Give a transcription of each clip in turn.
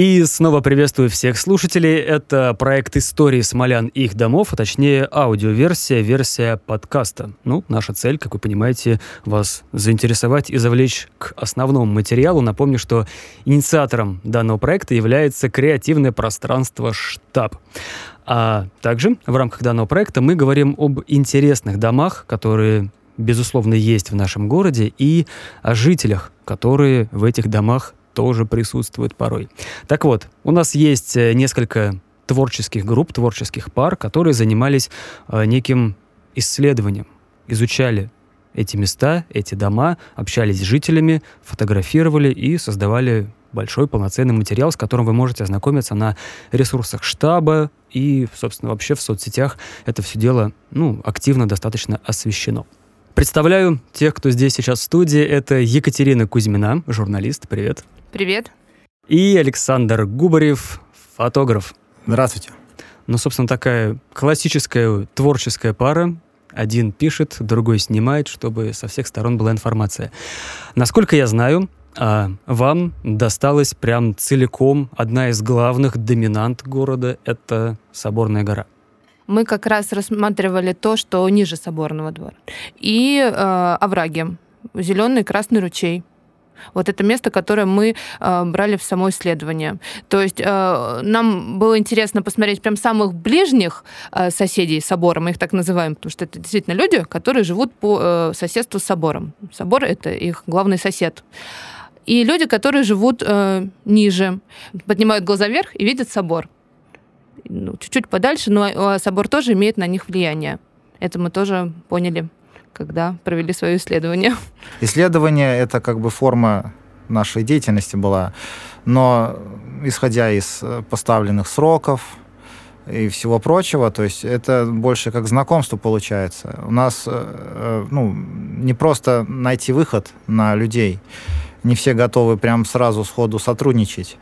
И снова приветствую всех слушателей. Это проект «Истории смолян и их домов», а точнее аудиоверсия, версия подкаста. Ну, наша цель, как вы понимаете, вас заинтересовать и завлечь к основному материалу. Напомню, что инициатором данного проекта является креативное пространство «Штаб». А также в рамках данного проекта мы говорим об интересных домах, которые безусловно, есть в нашем городе, и о жителях, которые в этих домах тоже присутствуют порой. Так вот, у нас есть э, несколько творческих групп, творческих пар, которые занимались э, неким исследованием, изучали эти места, эти дома, общались с жителями, фотографировали и создавали большой полноценный материал, с которым вы можете ознакомиться на ресурсах штаба и, собственно, вообще в соцсетях. Это все дело, ну, активно достаточно освещено. Представляю тех, кто здесь сейчас в студии. Это Екатерина Кузьмина, журналист. Привет. Привет. И Александр Губарев, фотограф. Здравствуйте. Ну, собственно, такая классическая творческая пара. Один пишет, другой снимает, чтобы со всех сторон была информация. Насколько я знаю, а вам досталась прям целиком одна из главных доминант города — это Соборная гора мы как раз рассматривали то, что ниже Соборного двора. И э, овраги, зеленый красный ручей. Вот это место, которое мы э, брали в само исследование. То есть э, нам было интересно посмотреть прям самых ближних э, соседей собора, мы их так называем, потому что это действительно люди, которые живут по э, соседству с собором. Собор — это их главный сосед. И люди, которые живут э, ниже, поднимают глаза вверх и видят собор ну, чуть-чуть подальше, но а, собор тоже имеет на них влияние. Это мы тоже поняли, когда провели свое исследование. Исследование — это как бы форма нашей деятельности была, но исходя из э, поставленных сроков, и всего прочего. То есть это больше как знакомство получается. У нас э, э, ну, не просто найти выход на людей, не все готовы прям сразу сходу сотрудничать.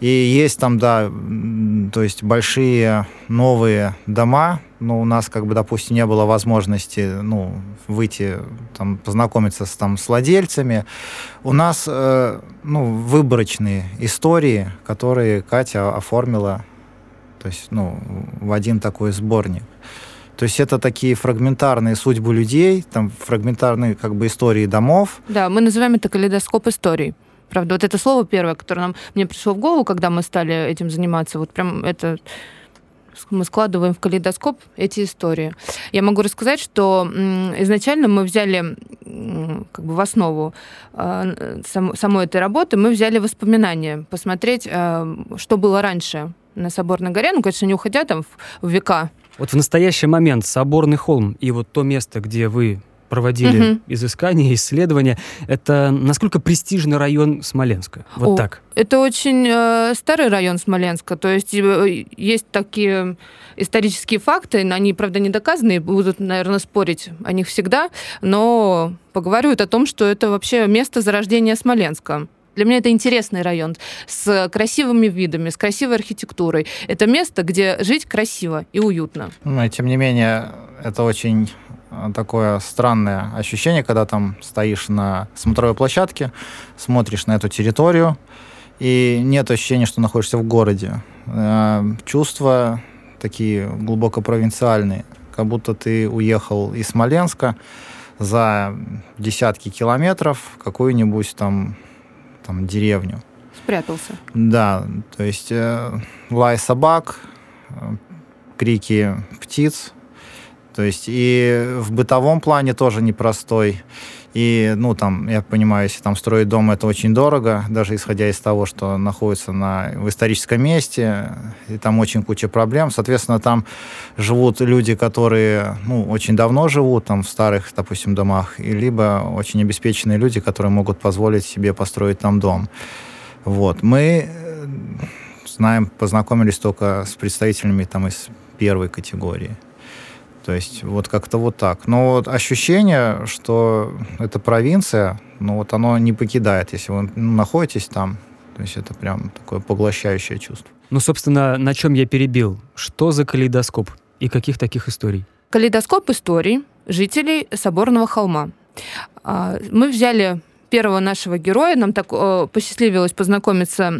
И есть там, да, то есть большие новые дома, но у нас, как бы, допустим, не было возможности, ну, выйти, там, познакомиться с, там, с владельцами. У нас, э, ну, выборочные истории, которые Катя оформила, то есть, ну, в один такой сборник. То есть это такие фрагментарные судьбы людей, там фрагментарные как бы истории домов. Да, мы называем это калейдоскоп историй. Правда, вот это слово первое, которое нам, мне пришло в голову, когда мы стали этим заниматься, вот прям это мы складываем в калейдоскоп эти истории. Я могу рассказать, что изначально мы взяли как бы в основу э, самой этой работы, мы взяли воспоминания, посмотреть, э, что было раньше на Соборной горе, ну, конечно, не уходя там в века. Вот в настоящий момент Соборный холм и вот то место, где вы проводили угу. изыскания, исследования. Это насколько престижный район Смоленска? Вот О, так. Это очень э, старый район Смоленска. То есть э, есть такие исторические факты, они, правда, не доказаны, будут, наверное, спорить о них всегда, но поговаривают о том, что это вообще место зарождения Смоленска. Для меня это интересный район с красивыми видами, с красивой архитектурой. Это место, где жить красиво и уютно. Но, тем не менее, это очень Э, такое странное ощущение, когда там стоишь на смотровой площадке, смотришь на эту территорию, и нет ощущения, что находишься в городе. Э, чувства такие глубоко провинциальные, как будто ты уехал из Смоленска за десятки километров в какую-нибудь там, там деревню. Спрятался. Да, то есть э, лай собак, э, крики птиц, то есть и в бытовом плане тоже непростой. И, ну, там, я понимаю, если там строить дом, это очень дорого, даже исходя из того, что находится на, в историческом месте, и там очень куча проблем. Соответственно, там живут люди, которые, ну, очень давно живут там в старых, допустим, домах, и либо очень обеспеченные люди, которые могут позволить себе построить там дом. Вот. Мы э, знаем, познакомились только с представителями там из первой категории. То есть вот как-то вот так. Но вот ощущение, что это провинция, ну вот оно не покидает, если вы находитесь там. То есть это прям такое поглощающее чувство. Ну, собственно, на чем я перебил? Что за калейдоскоп и каких таких историй? Калейдоскоп историй жителей Соборного холма. А, мы взяли первого нашего героя. Нам так э, посчастливилось познакомиться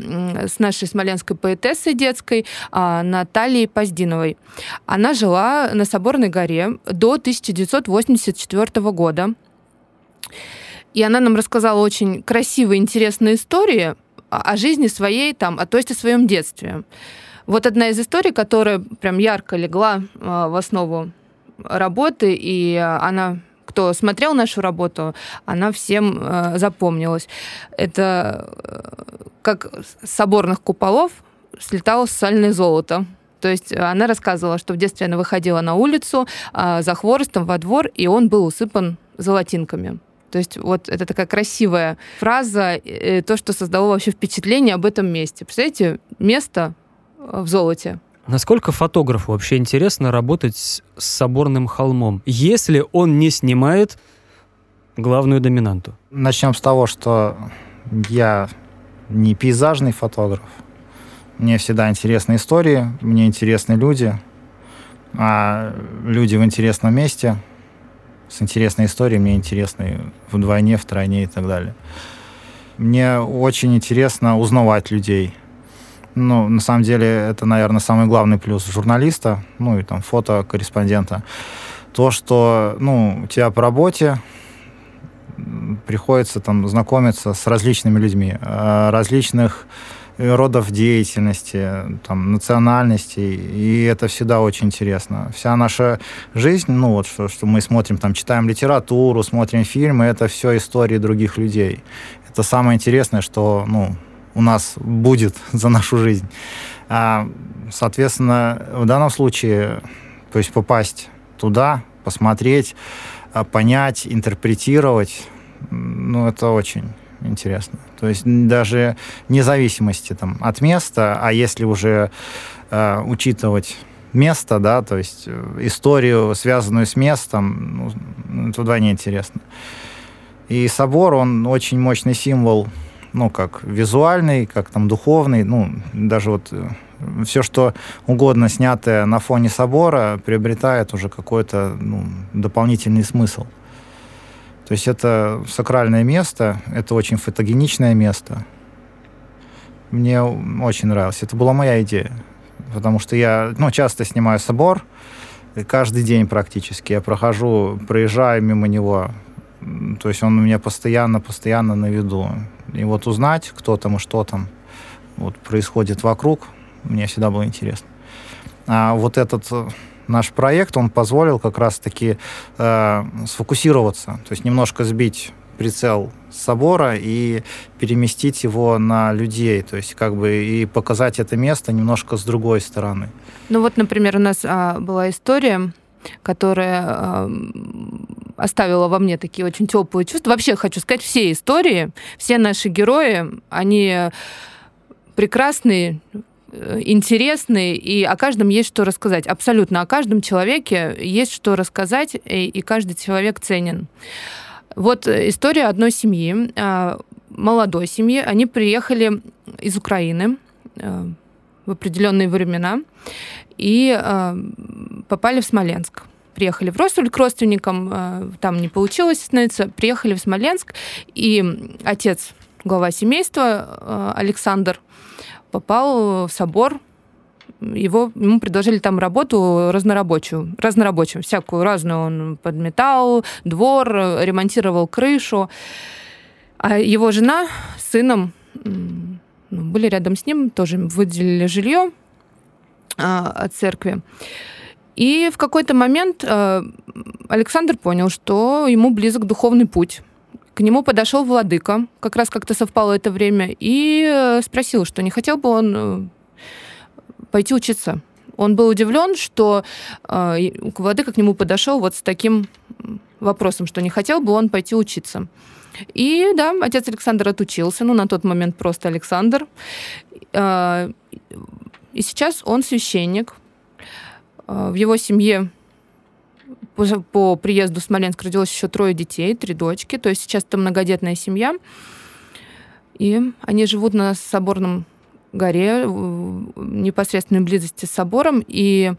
с нашей смоленской поэтессой детской э, Натальей Поздиновой. Она жила на Соборной горе до 1984 года. И она нам рассказала очень красивые, интересные истории о жизни своей, там, а то есть о своем детстве. Вот одна из историй, которая прям ярко легла э, в основу работы, и она кто смотрел нашу работу, она всем э, запомнилась. Это э, как с соборных куполов слетало сальное золото. То есть она рассказывала, что в детстве она выходила на улицу э, за хворостом во двор, и он был усыпан золотинками. То есть вот это такая красивая фраза, э, то, что создало вообще впечатление об этом месте. Представляете, место э, в золоте. Насколько фотографу вообще интересно работать с соборным холмом, если он не снимает главную доминанту? Начнем с того, что я не пейзажный фотограф. Мне всегда интересны истории, мне интересны люди, а люди в интересном месте с интересной историей мне интересны вдвойне, втройне и так далее. Мне очень интересно узнавать людей – ну, на самом деле, это, наверное, самый главный плюс журналиста, ну и там фотокорреспондента. То, что, ну, у тебя по работе приходится там знакомиться с различными людьми, э, различных родов деятельности, там, национальностей, и это всегда очень интересно. Вся наша жизнь, ну вот, что, что мы смотрим, там, читаем литературу, смотрим фильмы, это все истории других людей. Это самое интересное, что, ну, у нас будет за нашу жизнь. А, соответственно, в данном случае, то есть попасть туда, посмотреть, а, понять, интерпретировать, ну, это очень интересно. То есть даже независимости там, от места, а если уже э, учитывать место, да, то есть э, историю, связанную с местом, ну, это вдвойне интересно. И собор, он очень мощный символ ну, как визуальный, как там духовный, ну, даже вот э, все, что угодно снятое на фоне собора, приобретает уже какой-то ну, дополнительный смысл. То есть это сакральное место, это очень фотогеничное место. Мне очень нравилось. Это была моя идея. Потому что я ну, часто снимаю собор, каждый день практически. Я прохожу, проезжаю мимо него. То есть он у меня постоянно-постоянно на виду. И вот узнать, кто там и что там вот, происходит вокруг, мне всегда было интересно. А вот этот э, наш проект, он позволил как раз-таки э, сфокусироваться, то есть немножко сбить прицел собора и переместить его на людей, то есть как бы и показать это место немножко с другой стороны. Ну вот, например, у нас а, была история, которая оставила во мне такие очень теплые чувства. Вообще хочу сказать, все истории, все наши герои, они прекрасные, э, интересные, и о каждом есть что рассказать. Абсолютно о каждом человеке есть что рассказать, и, каждый человек ценен. Вот история одной семьи, а, молодой семьи. Они приехали из Украины э, в определенные времена и э, попали в Смоленск приехали в Ростовль к родственникам, э, там не получилось остановиться, приехали в Смоленск, и отец, глава семейства э, Александр, попал в собор его, ему предложили там работу разнорабочую, разнорабочую, всякую разную. Он подметал двор, ремонтировал крышу. А его жена с сыном ну, были рядом с ним, тоже выделили жилье от церкви. И в какой-то момент э, Александр понял, что ему близок духовный путь. К нему подошел владыка, как раз как-то совпало это время, и э, спросил, что не хотел бы он э, пойти учиться. Он был удивлен, что э, владыка к нему подошел вот с таким вопросом, что не хотел бы он пойти учиться. И да, отец Александр отучился, ну, на тот момент просто Александр. И сейчас он священник, Э, в его семье по приезду в Смоленск родилось еще трое детей, три дочки. То есть сейчас это многодетная семья. И они живут на Соборном горе, в непосредственной близости с собором. И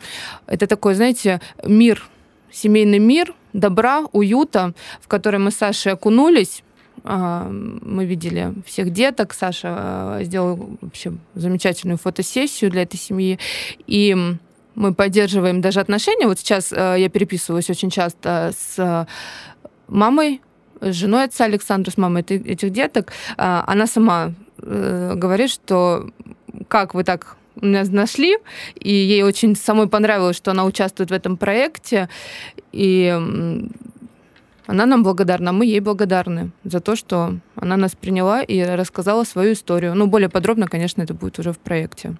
это такой, знаете, мир, семейный мир, добра, уюта, в который мы с Сашей окунулись. Мы видели всех деток. Саша а, сделал вообще замечательную фотосессию для этой семьи. И мы поддерживаем даже отношения. Вот сейчас а, я переписываюсь очень часто с мамой, с женой отца Александра, с мамой этих деток. Она сама э, говорит, что как вы так нас нашли, и ей очень самой понравилось, что она участвует в этом проекте, и она нам благодарна, мы ей благодарны за то, что она нас приняла и рассказала свою историю. Ну, более подробно, конечно, это будет уже в проекте.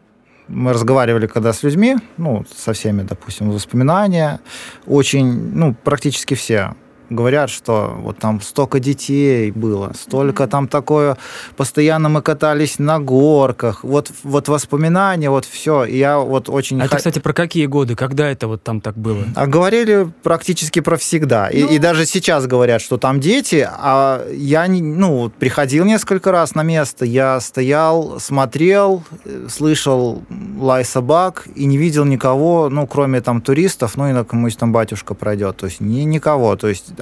Мы разговаривали когда с людьми, ну, со всеми, допустим, воспоминания. Очень, ну, практически все говорят, что вот там столько детей было, столько mm-hmm. там такое, постоянно мы катались на горках, вот, вот воспоминания, вот все. Я вот очень... А это, кстати, про какие годы? Когда это вот там так было? А говорили практически про всегда. Ну... И, и даже сейчас говорят, что там дети, а я, ну, приходил несколько раз на место, я стоял, смотрел, слышал лай собак и не видел никого, ну, кроме там туристов, ну, и на кому там батюшка пройдет. То есть ни, никого. То есть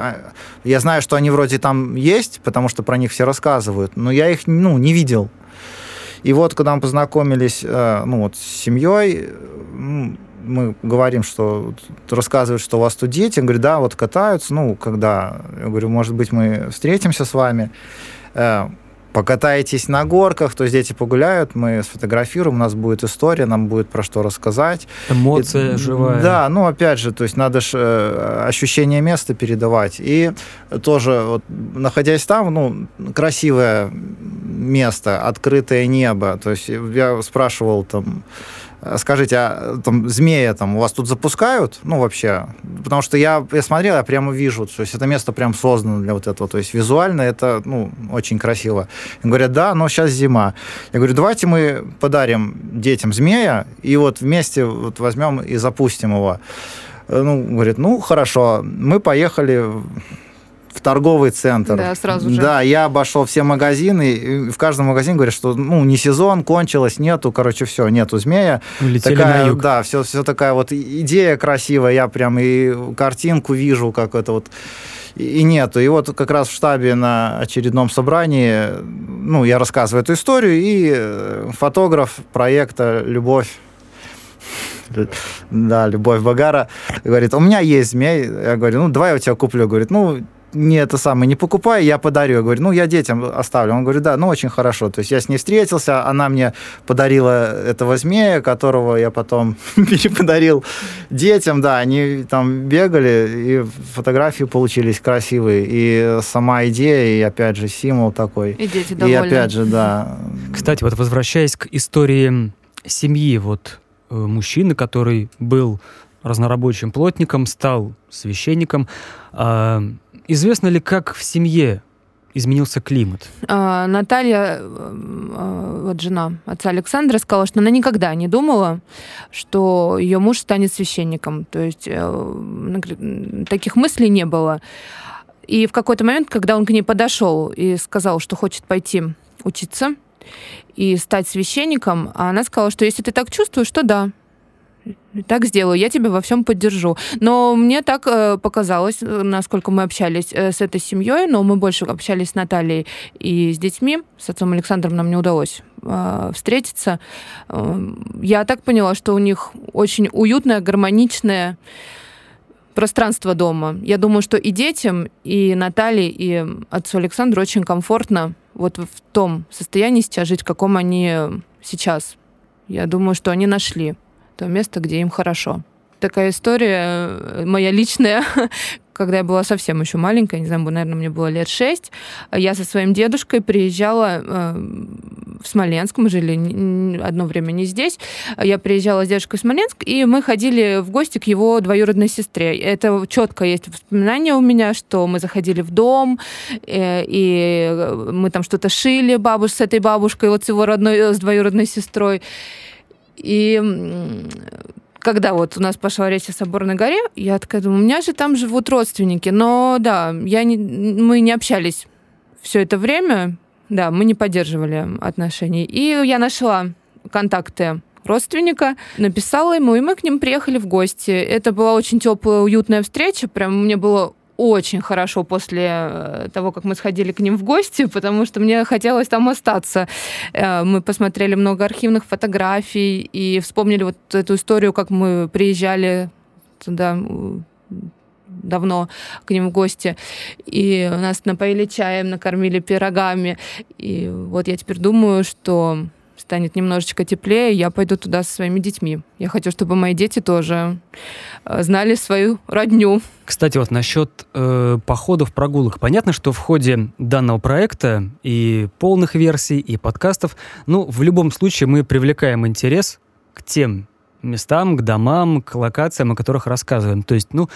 я знаю, что они вроде там есть, потому что про них все рассказывают, но я их ну, не видел. И вот, когда мы познакомились э, ну, вот, с семьей, мы говорим, что рассказывают, что у вас тут дети. Он говорит, да, вот катаются. Ну, когда? Я говорю, может быть, мы встретимся с вами. Покатаетесь на горках, то есть дети погуляют, мы сфотографируем, у нас будет история, нам будет про что рассказать. Эмоция и, живая. Да, ну опять же, то есть надо же э, ощущение места передавать. И тоже, вот, находясь там, ну, красивое место, открытое небо. То есть я спрашивал там, скажите, а там змея там у вас тут запускают? Ну, вообще. Потому что я, я смотрел, я прямо вижу, то есть это место прям создано для вот этого. То есть визуально это, ну, очень красиво. И говорят, да, но сейчас зима. Я говорю, давайте мы подарим детям змея, и вот вместе вот возьмем и запустим его. Э, ну, говорит, ну, хорошо. Мы поехали в торговый центр. Да, сразу же. Да, я обошел все магазины, и в каждом магазине говорят, что ну не сезон, кончилось, нету, короче, все, нету змея. Улетели такая, на юг. Да, все, все такая вот идея красивая, я прям и картинку вижу, как это вот и нету. И вот как раз в штабе на очередном собрании, ну, я рассказываю эту историю, и э, фотограф проекта «Любовь» да, Любовь Багара, говорит, у меня есть змей. Я говорю, ну, давай я у тебя куплю. Говорит, ну, не это самое, не покупай, я подарю. Я говорю, ну, я детям оставлю. Он говорит, да, ну, очень хорошо. То есть я с ней встретился, она мне подарила этого змея, которого я потом переподарил детям, да, они там бегали, и фотографии получились красивые. И сама идея, и опять же, символ такой. И дети довольны. И опять же, да. Кстати, вот возвращаясь к истории семьи, вот э, мужчины, который был разнорабочим плотником, стал священником. Известно ли, как в семье изменился климат? А, Наталья, а, вот жена отца Александра, сказала, что она никогда не думала, что ее муж станет священником. То есть э, таких мыслей не было. И в какой-то момент, когда он к ней подошел и сказал, что хочет пойти учиться и стать священником, она сказала, что если ты так чувствуешь, то да, так сделаю, я тебя во всем поддержу. Но мне так э, показалось, э, насколько мы общались э, с этой семьей, но мы больше общались с Натальей и с детьми. С отцом Александром нам не удалось э, встретиться. Э, я так поняла, что у них очень уютное, гармоничное пространство дома. Я думаю, что и детям, и Наталье, и отцу Александру очень комфортно вот в том состоянии сейчас жить, в каком они сейчас. Я думаю, что они нашли то место, где им хорошо. Такая история э, моя личная, когда я была совсем еще маленькая, не знаю, наверное, мне было лет шесть, я со своим дедушкой приезжала э, в Смоленск, мы жили одно время не здесь, я приезжала с дедушкой в Смоленск, и мы ходили в гости к его двоюродной сестре. Это четко есть воспоминание у меня, что мы заходили в дом, э, и мы там что-то шили бабуш с этой бабушкой, вот с его родной, с двоюродной сестрой. И когда вот у нас пошла речь о Соборной горе, я такая думаю, у меня же там живут родственники. Но да, я не, мы не общались все это время, да, мы не поддерживали отношений. И я нашла контакты родственника, написала ему, и мы к ним приехали в гости. Это была очень теплая, уютная встреча, прям мне было очень хорошо после э, того, как мы сходили к ним в гости, потому что мне хотелось там остаться. Э, мы посмотрели много архивных фотографий и вспомнили вот эту историю, как мы приезжали туда давно к ним в гости. И нас напоили чаем, накормили пирогами. И вот я теперь думаю, что станет немножечко теплее, я пойду туда со своими детьми. Я хочу, чтобы мои дети тоже э, знали свою родню. Кстати, вот насчет э, походов, прогулок. Понятно, что в ходе данного проекта и полных версий, и подкастов, ну, в любом случае мы привлекаем интерес к тем местам, к домам, к локациям, о которых рассказываем. То есть, ну,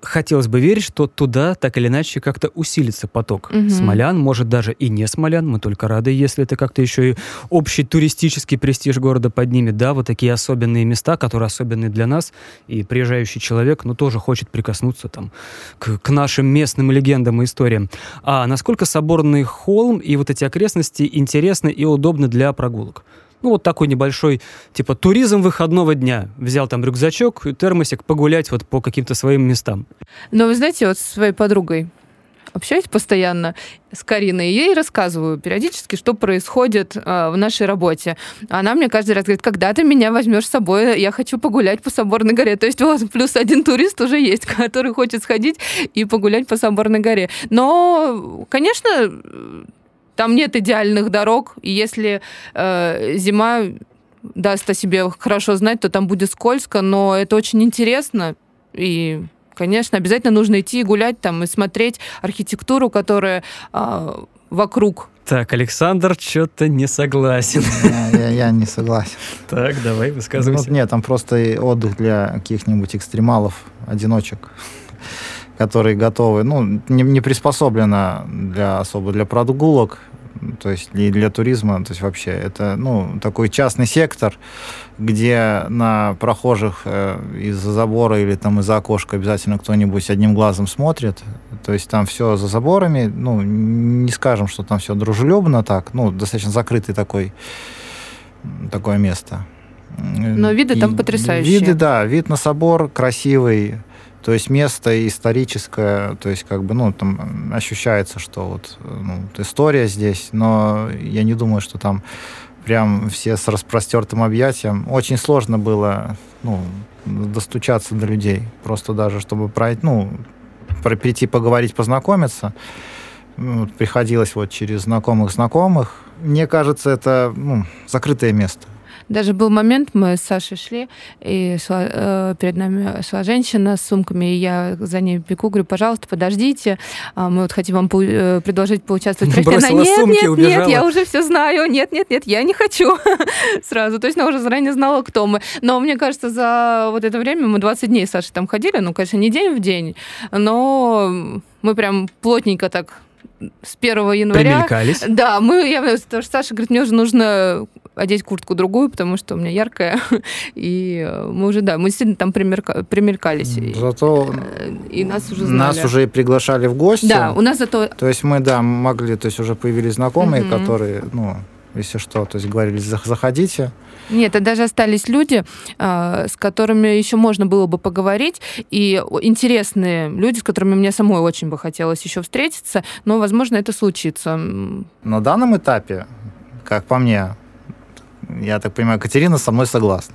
хотелось бы верить, что туда так или иначе как-то усилится поток угу. смолян, может даже и не смолян, мы только рады, если это как-то еще и общий туристический престиж города поднимет, да, вот такие особенные места, которые особенные для нас, и приезжающий человек, ну, тоже хочет прикоснуться там к, к нашим местным легендам и историям. А насколько соборный холм и вот эти окрестности интересны и удобны для прогулок? Ну, вот такой небольшой, типа, туризм выходного дня. Взял там рюкзачок, термосик, погулять вот по каким-то своим местам. Но вы знаете, вот со своей подругой общаюсь постоянно с Кариной, и ей рассказываю периодически, что происходит э, в нашей работе. Она мне каждый раз говорит, когда ты меня возьмешь с собой, я хочу погулять по Соборной горе. То есть вот плюс один турист уже есть, который хочет сходить и погулять по Соборной горе. Но, конечно, там нет идеальных дорог, и если э, зима даст о себе хорошо знать, то там будет скользко, но это очень интересно, и Конечно, обязательно нужно идти и гулять там и смотреть архитектуру, которая э, вокруг. Так, Александр что-то не согласен. Я, я, я не согласен. Так, давай, высказывайся. Ну, нет, там просто отдых для каких-нибудь экстремалов, одиночек которые готовы, ну, не, не приспособлено для особо для прогулок, то есть и для туризма, то есть вообще это, ну, такой частный сектор, где на прохожих э, из-за забора или там из-за окошка обязательно кто-нибудь одним глазом смотрит, то есть там все за заборами, ну, не скажем, что там все дружелюбно так, ну, достаточно закрытый такой, такое место. Но виды и там потрясающие. Виды, да, вид на собор красивый, то есть место историческое, то есть как бы, ну, там ощущается, что вот ну, история здесь, но я не думаю, что там прям все с распростертым объятием. Очень сложно было, ну, достучаться до людей, просто даже чтобы пройти, ну, прийти поговорить, познакомиться. Приходилось вот через знакомых знакомых. Мне кажется, это ну, закрытое место. Даже был момент, мы с Сашей шли, и шла, э, перед нами шла женщина с сумками, и я за ней бегу, говорю, пожалуйста, подождите, а мы вот хотим вам по э, предложить поучаствовать в. Она, нет, нет, убежала. нет, я уже все знаю, нет, нет, нет, я не хочу сразу. То есть она уже заранее знала, кто мы. Но мне кажется, за вот это время мы 20 дней с Сашей там ходили, ну, конечно, не день в день, но мы прям плотненько так с 1 января. Примелькались? Да, мы, я, потому что Саша говорит, мне уже нужно одеть куртку другую, потому что у меня яркая. И э, мы уже, да, мы действительно там примерка, примелькались. Зато э, и нас уже знали. Нас уже и приглашали в гости. Да, у нас зато... То есть мы, да, могли, то есть уже появились знакомые, угу. которые, ну, если что, то есть говорили, заходите. Нет, это даже остались люди, а, с которыми еще можно было бы поговорить, и интересные люди, с которыми мне самой очень бы хотелось еще встретиться, но, возможно, это случится. На данном этапе, как по мне, я так понимаю, Катерина со мной согласна,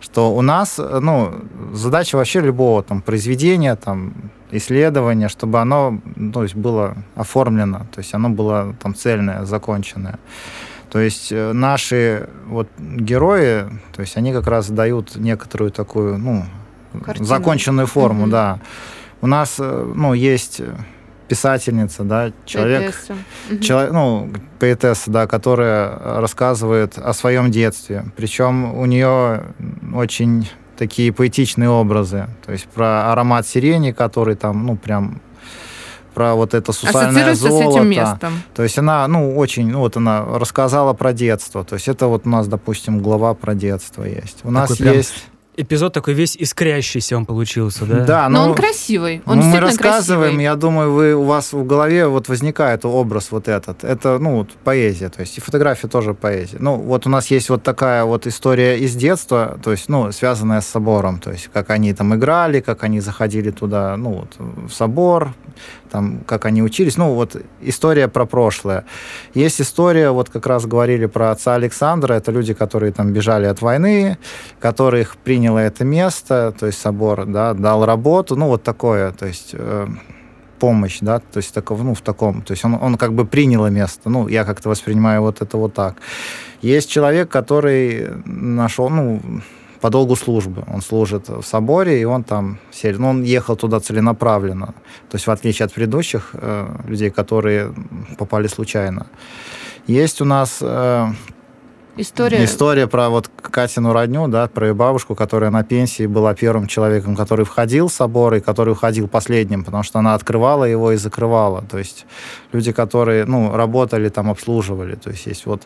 что у нас, ну, задача вообще любого там произведения, там, исследования, чтобы оно, ну, то есть было оформлено, то есть оно было там цельное, законченное. То есть э, наши вот герои, то есть они как раз дают некоторую такую, ну, Картину. законченную форму, mm-hmm. да. У нас, э, ну, есть писательница, да, человек, человек, ну, поэтесса, да, которая рассказывает о своем детстве. Причем у нее очень такие поэтичные образы. То есть про аромат сирени, который там, ну, прям про вот это сусальное золото. с этим местом. То есть она, ну, очень, ну, вот она рассказала про детство. То есть это вот у нас, допустим, глава про детство есть. У Такой нас есть эпизод такой весь искрящийся он получился, да? Да, Но но, он красивый. Он ну, мы рассказываем, красивый. я думаю, вы, у вас в голове вот возникает образ вот этот. Это, ну, вот поэзия, то есть и фотография тоже поэзия. Ну, вот у нас есть вот такая вот история из детства, то есть, ну, связанная с собором, то есть как они там играли, как они заходили туда, ну, вот, в собор, там, как они учились, ну, вот история про прошлое. Есть история, вот как раз говорили про отца Александра, это люди, которые там бежали от войны, которых приняло это место, то есть собор, да, дал работу, ну, вот такое, то есть э, помощь, да, то есть такого, ну, в таком, то есть он, он как бы принял место, ну, я как-то воспринимаю вот это вот так. Есть человек, который нашел, ну, по долгу службы. Он служит в соборе, и он там, ну, он ехал туда целенаправленно. То есть в отличие от предыдущих э, людей, которые попали случайно. Есть у нас э, История... История про вот Катину родню, да, про ее бабушку, которая на пенсии была первым человеком, который входил в собор и который уходил последним, потому что она открывала его и закрывала. То есть люди, которые, ну, работали там, обслуживали. То есть есть вот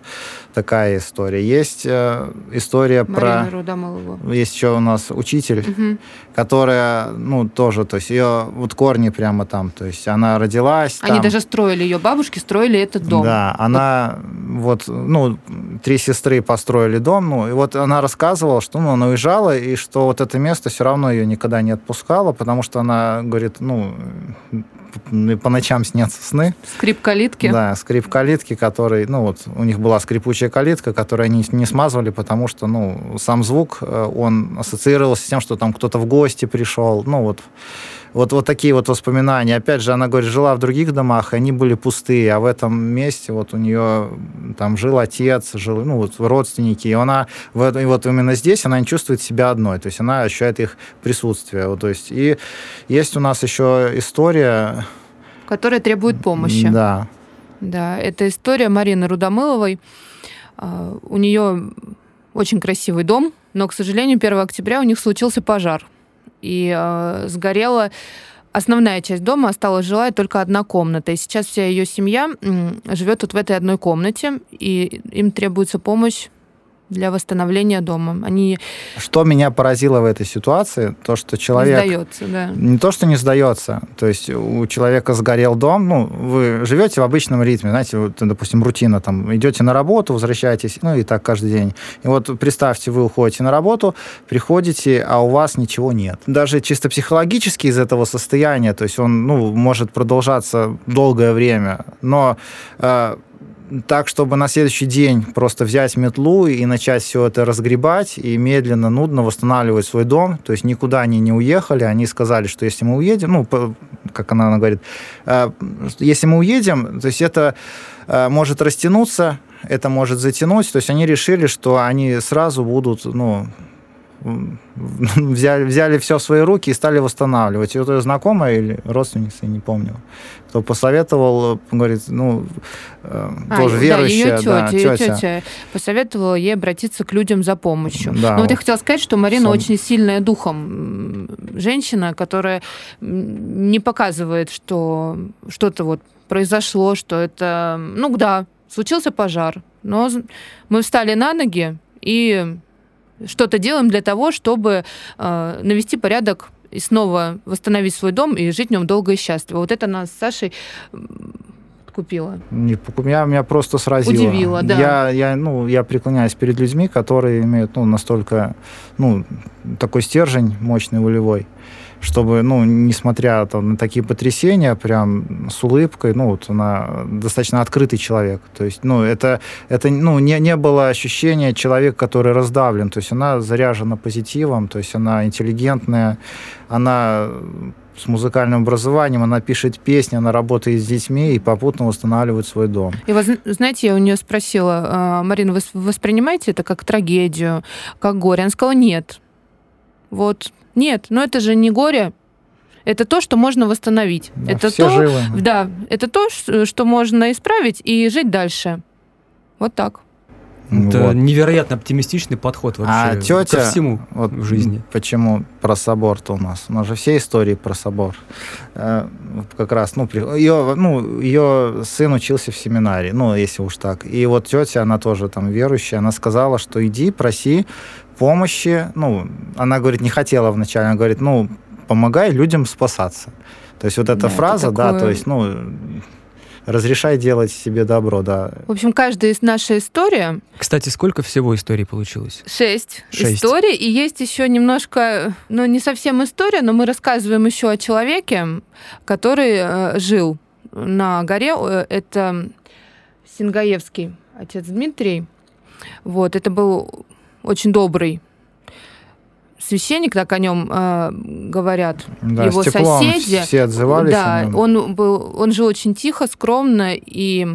такая история. Есть э, история Марина про... Рудамылова. Есть еще у нас учитель, Мгм. которая, ну, тоже, то есть ее вот корни прямо там, то есть она родилась Они там. даже строили ее бабушки, строили этот дом. Да, она вот, ну, три сестры построили дом, ну, и вот она рассказывала, что ну, она уезжала, и что вот это место все равно ее никогда не отпускало, потому что она говорит, ну, по ночам снятся сны. Скрип калитки. Да, скрип калитки, который, ну вот, у них была скрипучая калитка, которую они не смазывали, потому что, ну, сам звук, э, он ассоциировался с тем, что там кто-то в гости пришел, ну вот, вот, вот такие вот воспоминания. Опять же, она говорит, жила в других домах, они были пустые, а в этом месте вот у нее там жил отец, жил, ну, вот родственники, и она в этом- и вот именно здесь она не чувствует себя одной, то есть она ощущает их присутствие. Вот, то есть, и есть у нас еще история... Которая требует помощи. Да, Да, это история Марины Рудомыловой. А, У нее очень красивый дом, но, к сожалению, 1 октября у них случился пожар. И э, сгорела основная часть дома, осталась жилая только одна комната. И сейчас вся ее семья живет вот в этой одной комнате, и им требуется помощь для восстановления дома. Они Что меня поразило в этой ситуации, то, что не человек... сдаются, да. Не то, что не сдается. То есть у человека сгорел дом, ну, вы живете в обычном ритме, знаете, вот, допустим, рутина, там, идете на работу, возвращаетесь, ну, и так каждый день. И вот представьте, вы уходите на работу, приходите, а у вас ничего нет. Даже чисто психологически из этого состояния, то есть он, ну, может продолжаться долгое время, но э, так, чтобы на следующий день просто взять метлу и начать все это разгребать и медленно, нудно восстанавливать свой дом. То есть никуда они не уехали. Они сказали, что если мы уедем, ну, как она, она говорит, э, если мы уедем, то есть это э, может растянуться, это может затянуть. То есть они решили, что они сразу будут, ну, взяли, взяли все в свои руки и стали восстанавливать. И вот ее знакомая или родственница, я не помню, кто посоветовал, говорит, ну, э, А, тоже да, верующая, ее тетя, да, ее тетя. тетя посоветовала ей обратиться к людям за помощью. Да, Но вот я хотела сказать, что Марина Сон. очень сильная духом женщина, которая не показывает, что что-то вот произошло, что это, ну да, случился пожар, но мы встали на ноги и что-то делаем для того, чтобы э, навести порядок и снова восстановить свой дом и жить в нем долго и счастливо. Вот это нас с Сашей м, купила. Не меня, меня просто сразило. Удивило, да. Я, я, ну, я преклоняюсь перед людьми, которые имеют ну, настолько ну, такой стержень мощный, волевой, чтобы, ну, несмотря там, на такие потрясения, прям с улыбкой, ну, вот она достаточно открытый человек. То есть, ну, это, это ну, не, не было ощущения человека, который раздавлен. То есть она заряжена позитивом, то есть она интеллигентная, она с музыкальным образованием, она пишет песни, она работает с детьми и попутно восстанавливает свой дом. И зн- знаете, я у нее спросила, «А, Марина, вы воспринимаете это как трагедию, как горе? Она сказала, нет. Вот, нет, но это же не горе, это то, что можно восстановить. Да, это все то, живы. да, это то, что можно исправить и жить дальше. Вот так. Это Вот. невероятно оптимистичный подход вообще А тетя, ко всему вот в жизни. Почему про собор-то у нас? У нас же все истории про собор. Э, Как раз, ну, ее, ну, ее сын учился в семинарии, ну, если уж так. И вот тетя, она тоже там верующая, она сказала, что иди, проси помощи. Ну, она говорит, не хотела вначале, она говорит, ну, помогай людям спасаться. То есть вот эта Да, фраза, да, такое- то есть, ну, разрешай делать себе добро, да. В общем, каждая из наша история Кстати, сколько всего историй получилось? шесть, Шесть. историй, и есть еще немножко, ну не совсем история, но мы рассказываем еще о человеке, который э, жил на горе. Это Сингаевский отец Дмитрий. Вот, это был очень добрый священник, так о нем э, говорят. Да, Его соседи- все отзывались. Да, он был, он жил очень тихо, скромно и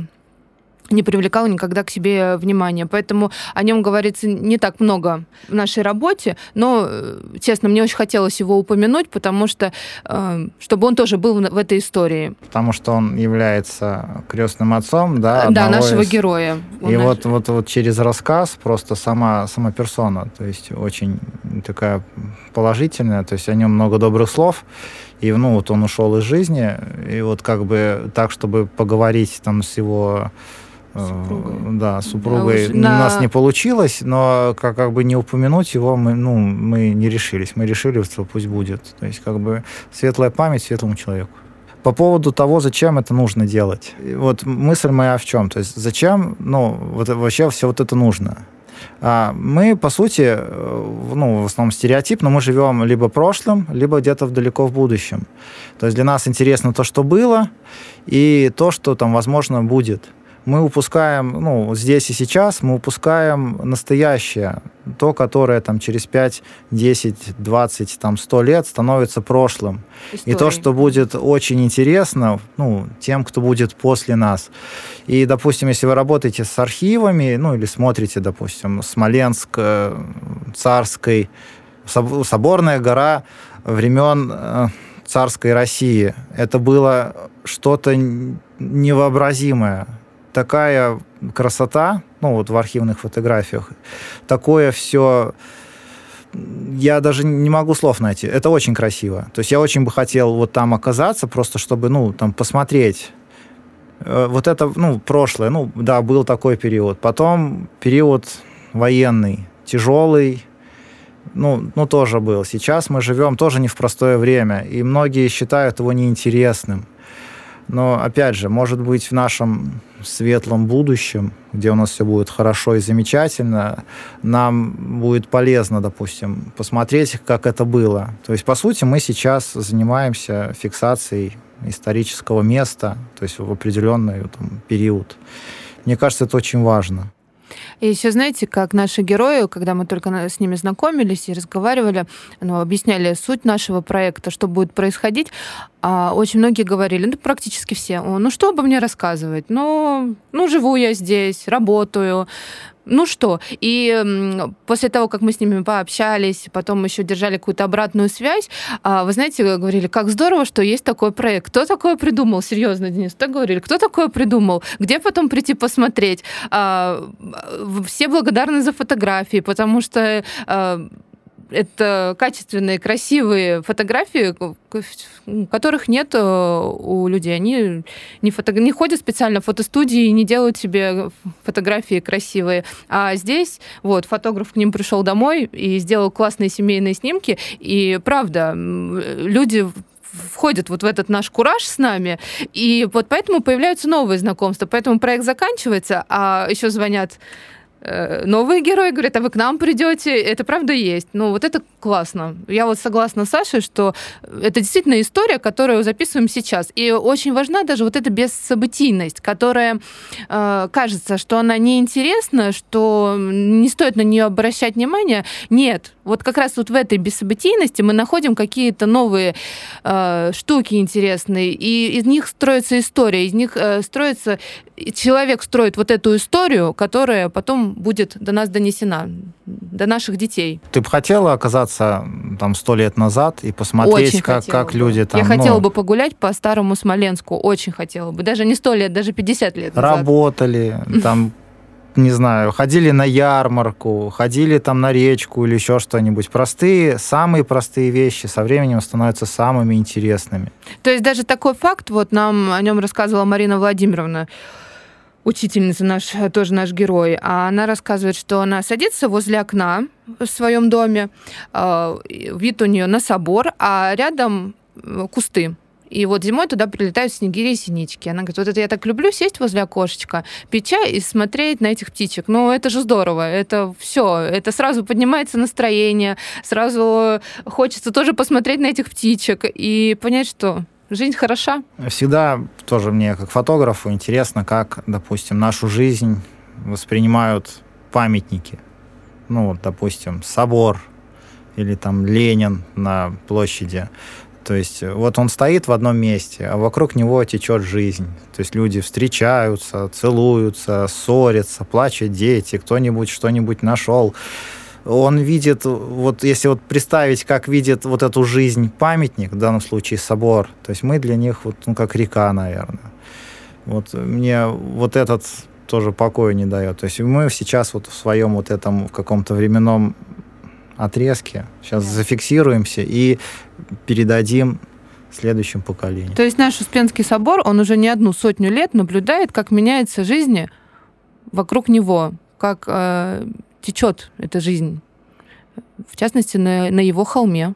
не привлекал никогда к себе внимания. Поэтому о нем говорится не так много в нашей работе, но, э, честно, мне очень хотелось его упомянуть, потому что, э, чтобы он тоже был в этой истории. потому что он является крестным отцом, да, да, нашего из- героя. И наш- вот, вот, вот через рассказ просто сама, сама персона, то есть очень такая положительная, то есть о нем много добрых слов, и ну вот он ушел из жизни, и вот как бы так, чтобы поговорить там с его Супругой. да, супругой уж у на- нас не получилось, но как, как бы не упомянуть его мы, ну, мы не решились. Мы решили, что пусть будет. То есть как бы светлая память светлому человеку. По поводу того, зачем это нужно делать. Вот мысль моя в чем? То есть зачем, ну, вот вообще все вот это нужно? А мы, по сути, э, ну, в основном стереотипно, мы живем либо прошлым, либо где-то далеко в будущем. То есть для нас интересно то, что было, и то, что там, возможно, будет. Мы упускаем, ну, здесь и сейчас, мы упускаем настоящее, то, которое там через 5, 10, 20, там, 100 лет становится прошлым. И то, истории. что будет очень интересно, ну, тем, кто будет после нас. И, допустим, если вы работаете с архивами, ну, или смотрите, допустим, Смоленск, э, Царской, Соб- Соборная гора времен э, царской России. Это было что-то невообразимое. Такая красота, ну, вот в архивных фотографиях, такое все я даже не могу слов найти. Это очень красиво. То есть я очень бы хотел вот там оказаться, просто чтобы, ну, там посмотреть. Э, Вот это, ну, прошлое. Ну, да, был такой период. Потом период военный, тяжелый, ну, ну, тоже был. Сейчас мы живем тоже не в простое время, и многие считают его неинтересным. Но, опять же, может быть, в нашем светлом будущем, где у нас все будет хорошо и замечательно, нам будет полезно, допустим, посмотреть, как это было. То есть, по сути, мы сейчас занимаемся фиксацией исторического места, то есть в определенный там, период. Мне кажется, это очень важно. И еще знаете, как наши герои, когда мы только с ними знакомились и разговаривали, ну, объясняли суть нашего проекта, что будет происходить, а очень многие говорили, ну, практически все, «О, ну, что обо мне рассказывать? Ну, ну, живу я здесь, работаю, ну что? И после того, как мы с ними пообщались, потом еще держали какую-то обратную связь, а, вы знаете, говорили, как здорово, что есть такой проект. Кто такое придумал? Серьезно, Денис, так говорили. Кто такое придумал? Где потом прийти посмотреть? А, все благодарны за фотографии, потому что а, это качественные, красивые фотографии, ко- которых нет э, у людей. Они не, фото... не ходят специально в фотостудии не делают себе фотографии красивые. А здесь вот фотограф к ним пришел домой и сделал классные семейные снимки. И правда, люди входят вот в этот наш кураж с нами, и вот поэтому появляются новые знакомства. Поэтому проект заканчивается, а еще звонят новые герои говорят, а вы к нам придете, это правда есть. Ну, вот это классно. Я вот согласна с Сашей, что это действительно история, которую записываем сейчас. И очень важна даже вот эта бессобытийность, которая э, кажется, что она неинтересна, что не стоит на нее обращать внимание. Нет. Вот как раз вот в этой бессобытийности мы находим какие-то новые э, штуки интересные, и из них строится история, из них э, строится... Человек строит вот эту историю, которая потом будет до нас донесена, до наших детей. Ты бы хотела оказаться там сто лет назад и посмотреть, Очень как, хотела как бы. люди там Я хотела ну, бы погулять по старому Смоленску, очень хотела бы. Даже не сто лет, даже 50 лет назад. работали, там не знаю, ходили на ярмарку, ходили там на речку или еще что-нибудь. Простые, самые простые вещи со временем становятся самыми интересными. То есть даже такой факт, вот нам о нем рассказывала Марина Владимировна, учительница наш, тоже наш герой, а она рассказывает, что она садится возле окна в своем доме, э, вид у нее на собор, а рядом э, кусты. И вот зимой туда прилетают снегири и синички. Она говорит, вот это я так люблю сесть возле окошечка, пить чай и смотреть на этих птичек. Ну, это же здорово, это все, это сразу поднимается настроение, сразу хочется тоже посмотреть на этих птичек и понять, что жизнь хороша. Всегда тоже мне, как фотографу, интересно, как, допустим, нашу жизнь воспринимают памятники. Ну, вот, допустим, собор или там Ленин на площади. То есть э, вот он стоит в одном месте, а вокруг него течет жизнь. То есть люди встречаются, целуются, ссорятся, плачут дети, кто-нибудь что-нибудь нашел. Он видит, вот если вот представить, как видит вот эту жизнь памятник, в данном случае собор, то есть мы для них вот ну, как река, наверное. Вот мне вот этот тоже покоя не дает. То есть мы сейчас вот в своем вот этом каком-то временном отрезке. Сейчас зафиксируемся и передадим следующим поколениям. То есть наш Успенский собор, он уже не одну сотню лет наблюдает, как меняется жизнь вокруг него, как э, течет эта жизнь. В частности, на, на его холме.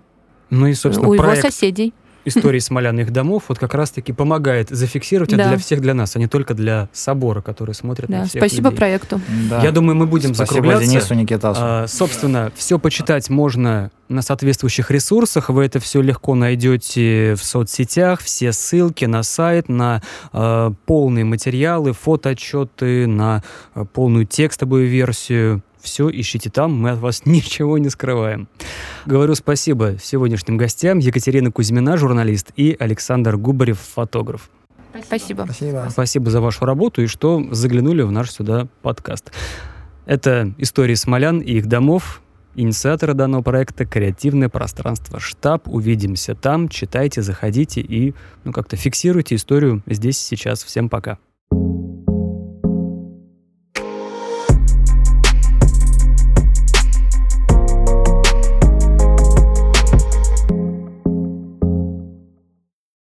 Ну и, собственно, у его проект соседей. Истории смоляных домов вот как раз-таки помогает зафиксировать это Да. для всех, для нас, а не только для собора, который смотрит Да, на всех спасибо людей. проекту. Да. Я думаю, мы будем Спасибо закругляться. Денису Никитасу. А, собственно, все почитать можно на соответствующих ресурсах. Вы это все легко найдете в соцсетях. Все ссылки на сайт, на а, полные материалы, фотоотчеты, на а, полную текстовую версию. Все ищите там, мы от вас ничего не скрываем. Говорю спасибо сегодняшним гостям. Екатерина Кузьмина, журналист, и Александр Губарев, фотограф. Спасибо. Спасибо. Спасибо за вашу работу и что заглянули в наш сюда подкаст. Это истории смолян и их домов. Инициаторы данного проекта «Креативное пространство штаб». Увидимся там, читайте, заходите и ну, как-то фиксируйте историю здесь и сейчас. Всем пока.